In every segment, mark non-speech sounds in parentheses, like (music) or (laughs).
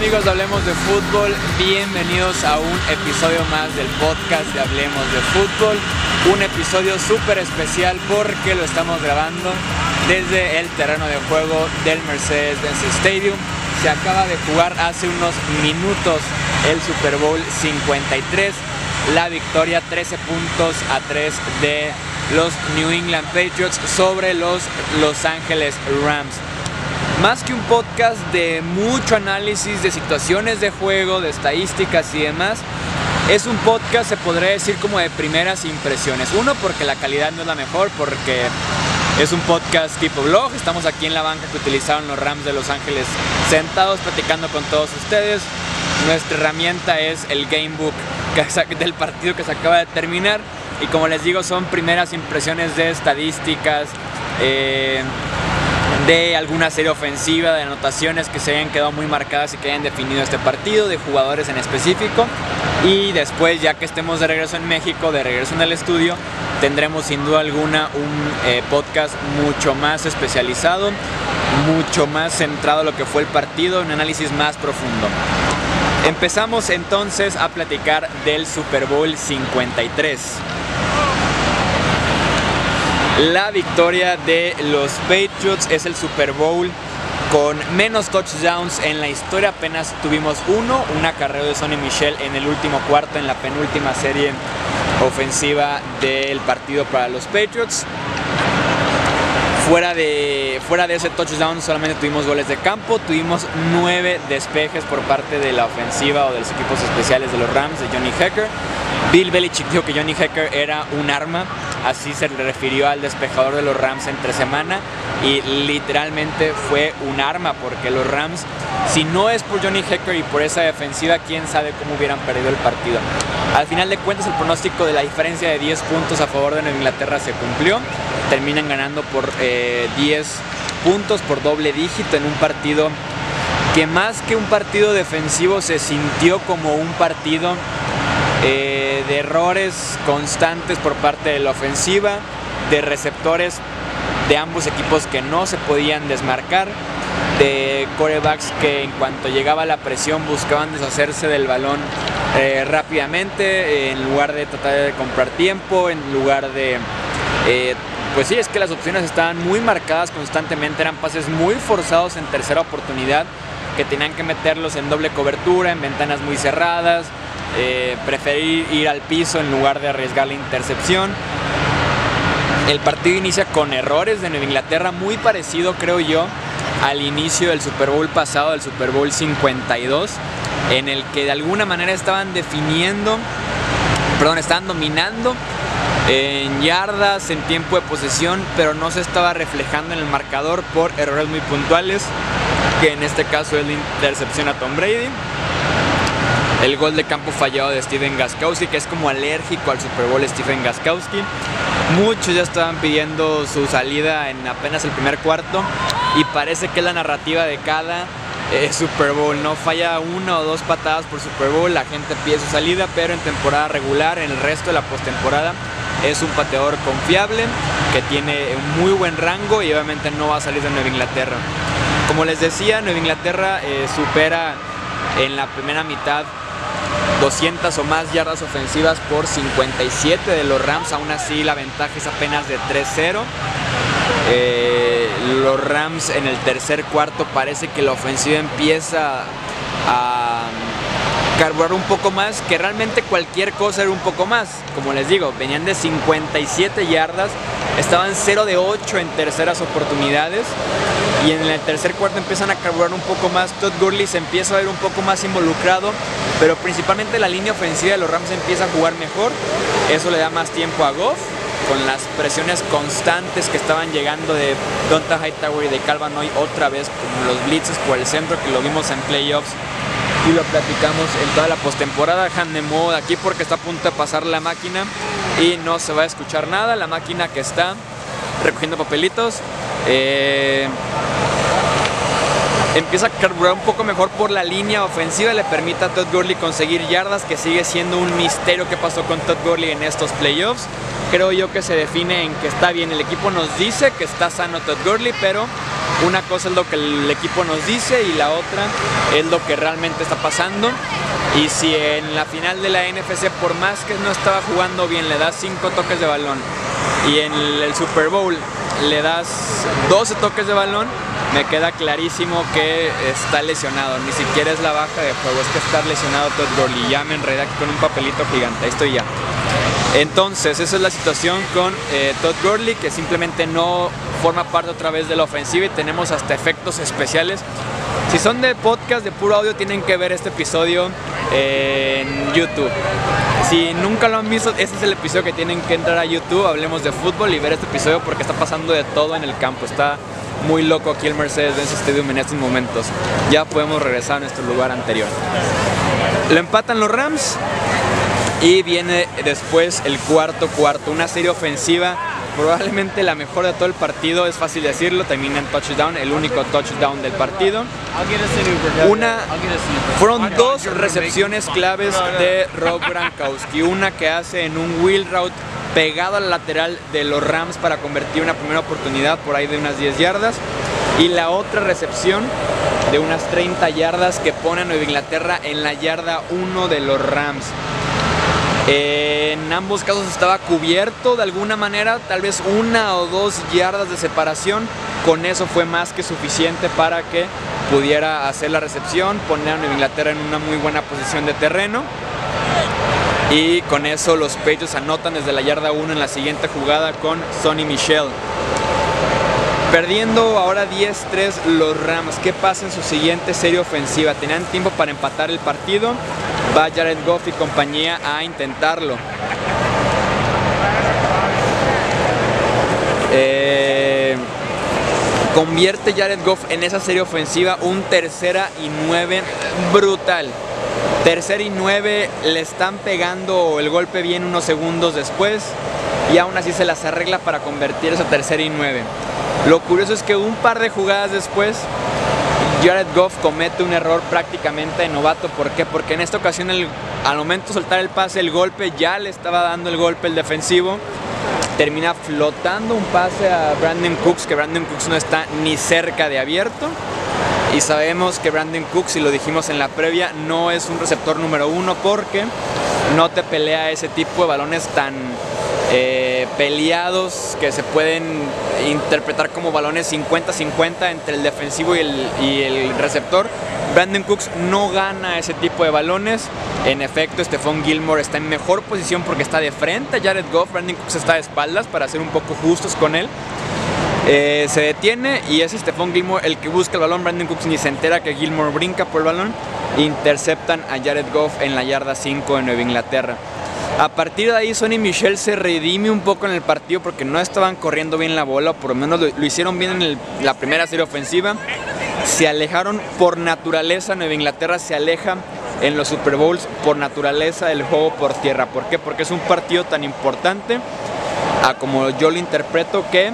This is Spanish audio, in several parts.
amigos de Hablemos de Fútbol? Bienvenidos a un episodio más del podcast de Hablemos de Fútbol. Un episodio súper especial porque lo estamos grabando desde el terreno de juego del Mercedes-Benz Stadium. Se acaba de jugar hace unos minutos el Super Bowl 53. La victoria 13 puntos a 3 de los New England Patriots sobre los Los Angeles Rams. Más que un podcast de mucho análisis de situaciones de juego, de estadísticas y demás, es un podcast, se podría decir, como de primeras impresiones. Uno, porque la calidad no es la mejor, porque es un podcast tipo blog. Estamos aquí en la banca que utilizaron los Rams de Los Ángeles, sentados platicando con todos ustedes. Nuestra herramienta es el Gamebook (laughs) del partido que se acaba de terminar. Y como les digo, son primeras impresiones de estadísticas. Eh, de alguna serie ofensiva, de anotaciones que se hayan quedado muy marcadas y que hayan definido este partido, de jugadores en específico. Y después, ya que estemos de regreso en México, de regreso en el estudio, tendremos sin duda alguna un eh, podcast mucho más especializado, mucho más centrado en lo que fue el partido, un análisis más profundo. Empezamos entonces a platicar del Super Bowl 53 la victoria de los Patriots. Es el Super Bowl con menos touchdowns en la historia. Apenas tuvimos uno, una carrera de Sonny Michel en el último cuarto, en la penúltima serie ofensiva del partido para los Patriots. Fuera de, fuera de ese touchdown solamente tuvimos goles de campo, tuvimos nueve despejes por parte de la ofensiva o de los equipos especiales de los Rams de Johnny Hecker. Bill Belichick dijo que Johnny Hecker era un arma, así se le refirió al despejador de los Rams entre semana y literalmente fue un arma porque los Rams, si no es por Johnny Hecker y por esa defensiva, quién sabe cómo hubieran perdido el partido. Al final de cuentas el pronóstico de la diferencia de 10 puntos a favor de Inglaterra se cumplió terminan ganando por 10 eh, puntos, por doble dígito en un partido que más que un partido defensivo se sintió como un partido eh, de errores constantes por parte de la ofensiva, de receptores de ambos equipos que no se podían desmarcar, de corebacks que en cuanto llegaba la presión buscaban deshacerse del balón eh, rápidamente en lugar de tratar de comprar tiempo, en lugar de pues sí, es que las opciones estaban muy marcadas constantemente, eran pases muy forzados en tercera oportunidad, que tenían que meterlos en doble cobertura, en ventanas muy cerradas, eh, preferir ir al piso en lugar de arriesgar la intercepción. El partido inicia con errores de Nueva Inglaterra, muy parecido creo yo al inicio del Super Bowl pasado, del Super Bowl 52, en el que de alguna manera estaban definiendo, perdón, estaban dominando en yardas, en tiempo de posesión, pero no se estaba reflejando en el marcador por errores muy puntuales, que en este caso es la intercepción a Tom Brady. El gol de campo fallado de Steven Gaskowski, que es como alérgico al Super Bowl Steven Gaskowski. Muchos ya estaban pidiendo su salida en apenas el primer cuarto y parece que la narrativa de cada eh, Super Bowl. No falla una o dos patadas por Super Bowl, la gente pide su salida, pero en temporada regular, en el resto de la postemporada, es un pateador confiable que tiene un muy buen rango y obviamente no va a salir de Nueva Inglaterra. Como les decía, Nueva Inglaterra eh, supera en la primera mitad 200 o más yardas ofensivas por 57 de los Rams, aún así la ventaja es apenas de 3-0. Eh, los Rams en el tercer cuarto parece que la ofensiva empieza a carburar un poco más, que realmente cualquier cosa era un poco más. Como les digo, venían de 57 yardas, estaban 0 de 8 en terceras oportunidades y en el tercer cuarto empiezan a carburar un poco más. Todd Gurley se empieza a ver un poco más involucrado, pero principalmente la línea ofensiva de los Rams empieza a jugar mejor. Eso le da más tiempo a Goff con las presiones constantes que estaban llegando de Donta Hightower y de Calvin Hoy otra vez, como los blitzes por el centro que lo vimos en playoffs y lo platicamos en toda la postemporada. Han de aquí porque está a punto de pasar la máquina y no se va a escuchar nada. La máquina que está recogiendo papelitos. Eh, empieza a carburar un poco mejor por la línea ofensiva, le permite a Todd Gurley conseguir yardas, que sigue siendo un misterio que pasó con Todd Gurley en estos playoffs. Creo yo que se define en que está bien. El equipo nos dice que está sano Todd Gurley, pero Una cosa es lo que el equipo nos dice y la otra es lo que realmente está pasando. Y si en la final de la NFC, por más que no estaba jugando bien, le das 5 toques de balón y en el Super Bowl le das 12 toques de balón, me queda clarísimo que está lesionado. Ni siquiera es la baja de juego, es que está lesionado Todd Gurley. Ya me enredé aquí con un papelito gigante, ahí estoy ya. Entonces, esa es la situación con eh, Todd Gurley, que simplemente no forma parte otra vez de la ofensiva y tenemos hasta efectos especiales. Si son de podcast de puro audio, tienen que ver este episodio en YouTube. Si nunca lo han visto, este es el episodio que tienen que entrar a YouTube, hablemos de fútbol y ver este episodio porque está pasando de todo en el campo. Está muy loco aquí el Mercedes-Benz Stadium en estos momentos. Ya podemos regresar a nuestro lugar anterior. Lo empatan los Rams y viene después el cuarto cuarto, una serie ofensiva probablemente la mejor de todo el partido, es fácil decirlo, termina en touchdown, el único touchdown del partido. Una, fueron dos recepciones claves de Rob Gronkowski, una que hace en un wheel route pegado al lateral de los Rams para convertir una primera oportunidad por ahí de unas 10 yardas y la otra recepción de unas 30 yardas que pone a Nueva Inglaterra en la yarda 1 de los Rams. En ambos casos estaba cubierto de alguna manera, tal vez una o dos yardas de separación. Con eso fue más que suficiente para que pudiera hacer la recepción, poner a Inglaterra en una muy buena posición de terreno. Y con eso los Patriots anotan desde la yarda 1 en la siguiente jugada con Sonny Michel. Perdiendo ahora 10-3 los Rams. ¿Qué pasa en su siguiente serie ofensiva? Tenían tiempo para empatar el partido. Va Jared Goff y compañía a intentarlo. Eh, convierte Jared Goff en esa serie ofensiva un tercera y nueve brutal. Tercera y nueve le están pegando el golpe bien unos segundos después y aún así se las arregla para convertir esa tercera y nueve. Lo curioso es que un par de jugadas después, Jared Goff comete un error prácticamente de novato. ¿Por qué? Porque en esta ocasión, al momento de soltar el pase, el golpe ya le estaba dando el golpe el defensivo. Termina flotando un pase a Brandon Cooks, que Brandon Cooks no está ni cerca de abierto. Y sabemos que Brandon Cooks, y lo dijimos en la previa, no es un receptor número uno porque no te pelea ese tipo de balones tan eh, peleados que se pueden interpretar como balones 50-50 entre el defensivo y el, receptor. Brandon Cooks no gana ese tipo de balones. En efecto, Stephon Gilmore está en mejor posición porque está de frente a Jared Goff. Brandon Cooks está de espaldas para ser un poco justos con él. Eh, se detiene y es Stephon Gilmore el que busca el balón. Brandon Cooks ni se entera que Gilmore brinca por el balón. Interceptan a Jared Goff en la yarda 5 de Nueva Inglaterra. A partir de ahí Sonny Michel se redime un poco en el partido porque no estaban corriendo bien la bola, o por lo menos lo, hicieron bien en la primera serie ofensiva. Se alejaron por naturaleza, Nueva Inglaterra se aleja en los Super Bowls por naturaleza del juego por tierra. ¿Por qué? Porque es un partido tan importante, a como yo lo interpreto, que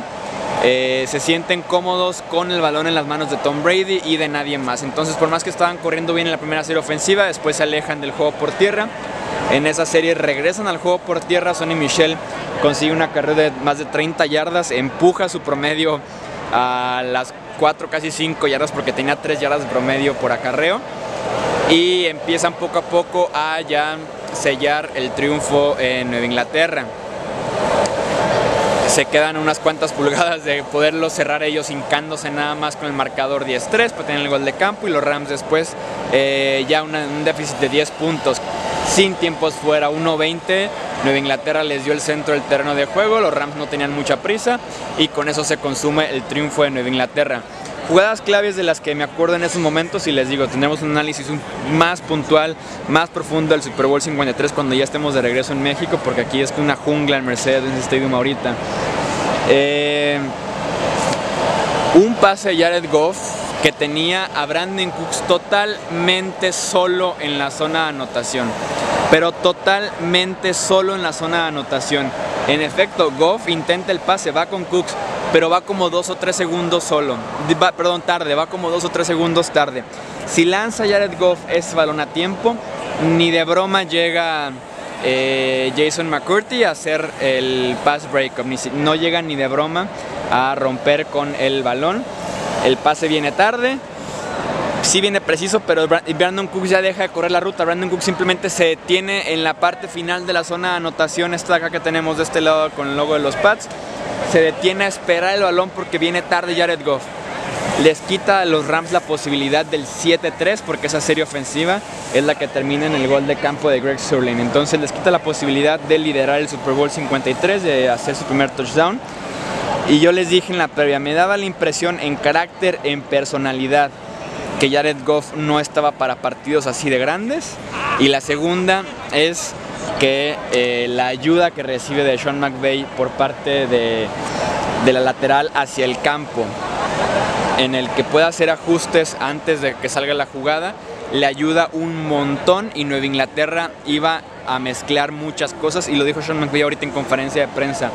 eh, se sienten cómodos con el balón en las manos de Tom Brady y de nadie más. Entonces, por más que estaban corriendo bien en la primera serie ofensiva, después se alejan del juego por tierra. En esa serie regresan al juego por tierra. Sonny Michel consigue una carrera de más de 30 yardas, empuja su promedio a las 4, casi 5 yardas porque tenía 3 yardas de promedio por acarreo. Y empiezan poco a poco a ya sellar el triunfo en Nueva Inglaterra se quedan unas cuantas pulgadas de poderlo cerrar ellos hincándose nada más con el marcador 10-3 para tener el gol de campo y los Rams después eh, ya un déficit de 10 puntos sin tiempos fuera 1-20 Nueva Inglaterra les dio el centro del terreno de juego los Rams no tenían mucha prisa y con eso se consume el triunfo de Nueva Inglaterra jugadas claves de las que me acuerdo en esos momentos y les digo, tendremos un análisis más puntual, más profundo del Super Bowl 53 cuando ya estemos de regreso en México, porque aquí es una jungla en Mercedes-Benz Stadium ahorita. Eh, un pase de Jared Goff que tenía a Brandon Cooks totalmente solo en la zona de anotación. Pero totalmente solo en la zona de anotación. En efecto, Goff intenta el pase, va con Cooks, pero va como dos o tres segundos solo. perdón, tarde, va como dos o tres segundos tarde. Si lanza Jared Goff ese balón a tiempo, ni de broma llega eh, Jason McCurdy a hacer el pass break. No llega ni de broma a romper con el balón. el pase viene tarde, sí viene preciso, pero Brandon Cooks ya deja de correr la ruta. Brandon Cooks simplemente se detiene en la parte final de la zona de anotación, esta acá que tenemos de este lado con el logo de los Pats. Se detiene a esperar el balón porque viene tarde Jared Goff. Les quita a los Rams la posibilidad del 7-3 porque esa serie ofensiva es la que termina en el gol de campo de Greg Surlin. Entonces les quita la posibilidad de liderar el Super Bowl 53, de hacer su primer touchdown. Y yo les dije en la previa, me daba la impresión en carácter, en personalidad, que Jared Goff no estaba para partidos así de grandes. Y la segunda es que eh, la ayuda que recibe de Sean McVay por parte de, de la lateral hacia el campo, en el que pueda hacer ajustes antes de que salga la jugada, le ayuda un montón y Nueva Inglaterra iba a mezclar muchas cosas y lo dijo Sean McVay ahorita en conferencia de prensa.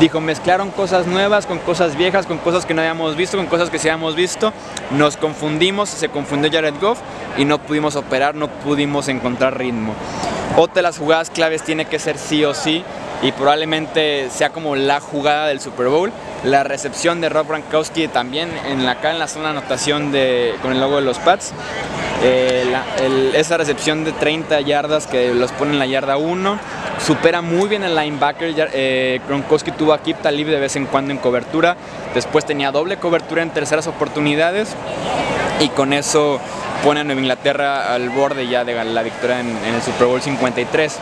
Dijo, mezclaron cosas nuevas con cosas viejas, con cosas que no habíamos visto, con cosas que sí habíamos visto. Nos confundimos, se confundió Jared Goff y no pudimos operar, no pudimos encontrar ritmo. Otra de las jugadas claves tiene que ser sí o sí y probablemente sea como la jugada del Super Bowl. La recepción de Rob Gronkowski también en acá en la zona anotación de, con el logo de los Pats. Eh, esa recepción de 30 yardas que los pone en la yarda 1 supera muy bien el linebacker. Eh, Gronkowski tuvo a Kip Talib de vez en cuando en cobertura. Después tenía doble cobertura en terceras oportunidades. Y con eso pone a Nueva Inglaterra al borde ya de la victoria en, en el Super Bowl 53.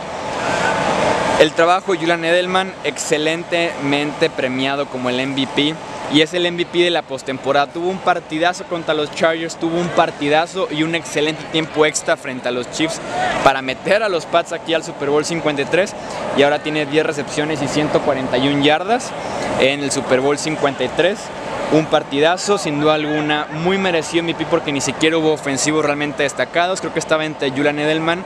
El trabajo de Julian Edelman, excelentemente premiado como el MVP y es el MVP de la postemporada. Tuvo un partidazo contra los Chargers, tuvo un partidazo y un excelente tiempo extra frente a los Chiefs para meter a los Pats aquí al Super Bowl 53 y ahora tiene 10 recepciones y 141 yardas en el Super Bowl 53 un partidazo, sin duda alguna, muy merecido MVP porque ni siquiera hubo ofensivos realmente destacados. Creo que estaba entre Julian Edelman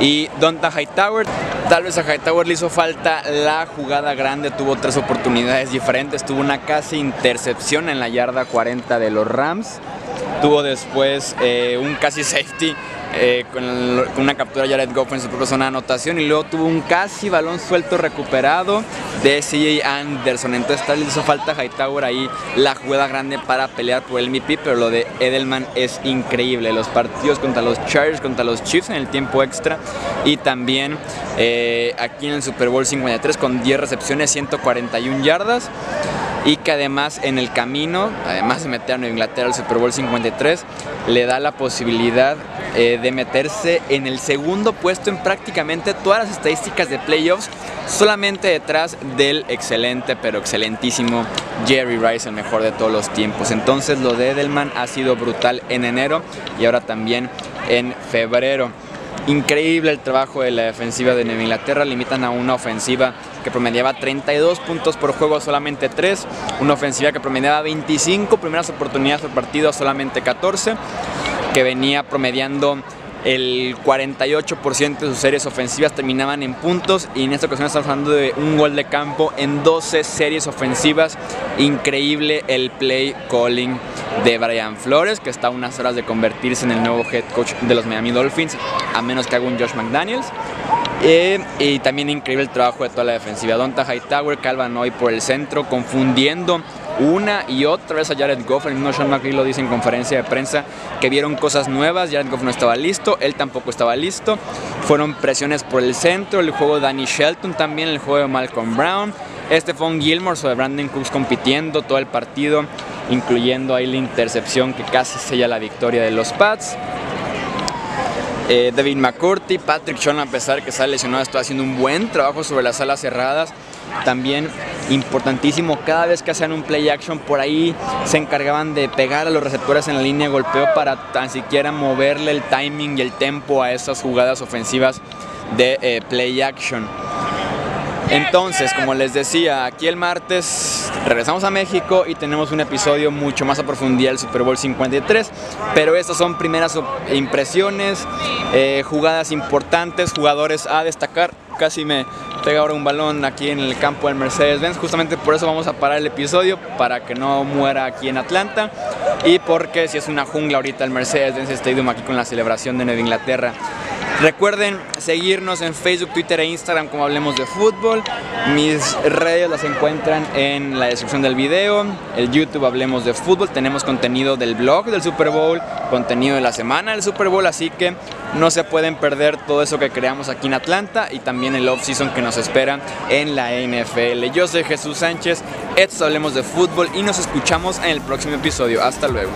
y Donta Hightower. Tal vez a Hightower le hizo falta la jugada grande, tuvo tres oportunidades diferentes, tuvo una casi intercepción en la yarda 40 de los Rams, tuvo después eh, un casi safety eh, con, una captura de Jared Goff en su propia zona de anotación y luego tuvo un casi balón suelto recuperado de CJ Anderson. Entonces tal vez hizo falta Hightower ahí la jugada grande para pelear por el MVP, pero lo de Edelman es increíble. Los partidos contra los Chargers, contra los Chiefs en el tiempo extra y también eh, aquí en el Super Bowl 53 con 10 recepciones, 141 yardas y que además en el camino, además de meter a Nueva Inglaterra al Super Bowl 53, le da la posibilidad eh, de meterse en el segundo puesto en prácticamente todas las estadísticas de playoffs, solamente detrás del excelente, pero excelentísimo Jerry Rice, el mejor de todos los tiempos. Entonces lo de Edelman ha sido brutal en enero y ahora también en febrero. Increíble el trabajo de la defensiva de Nueva Inglaterra, limitan a una ofensiva que promediaba 32 puntos por juego, solamente 3, una ofensiva que promediaba 25 primeras oportunidades por partido, solamente 14, que venía promediando el 48% de sus series ofensivas terminaban en puntos y en esta ocasión estamos hablando de un gol de campo en 12 series ofensivas. Increíble el play calling de Brian Flores, que está a unas horas de convertirse en el nuevo head coach de los Miami Dolphins, a menos que haga un Josh McDaniels. Eh, y también increíble el trabajo de toda la defensiva. Donta Hightower, Calvin hoy por el centro, confundiendo una y otra vez a Jared Goff. El mismo Sean McVay lo dice en conferencia de prensa que vieron cosas nuevas. Jared Goff no estaba listo, él tampoco estaba listo. Fueron presiones por el centro, el juego de Danny Shelton también, el juego de Malcolm Brown. Stephon Gilmore sobre Brandon Cooks compitiendo todo el partido, incluyendo ahí la intercepción que casi sella la victoria de los Pats. Eh, David McCurdy, Patrick Sean, a pesar que está lesionado, está haciendo un buen trabajo sobre las alas cerradas. También importantísimo, cada vez que hacían un play action por ahí se encargaban de pegar a los receptores en la línea de golpeo para tan siquiera moverle el timing y el tempo a esas jugadas ofensivas de eh, play action. Entonces, como les decía, aquí el martes regresamos a México y tenemos un episodio mucho más a profundidad del Super Bowl 53, pero estas son primeras impresiones, eh, jugadas importantes, jugadores a destacar. Casi me pega ahora un balón aquí en el campo del Mercedes-Benz, justamente por eso vamos a parar el episodio, para que no muera aquí en Atlanta. Y porque si es una jungla ahorita el Mercedes-Benz Stadium aquí con la celebración de Nueva Inglaterra Recuerden seguirnos en Facebook, Twitter e Instagram como Hablemos de Fútbol. Mis redes las encuentran en la descripción del video. El YouTube Hablemos de Fútbol. Tenemos contenido del blog del Super Bowl, contenido de la semana del Super Bowl, así que no se pueden perder todo eso que creamos aquí en Atlanta y también el off-season que nos espera en la NFL. Yo soy Jesús Sánchez, esto Hablemos de Fútbol y nos escuchamos en el próximo episodio. Hasta luego.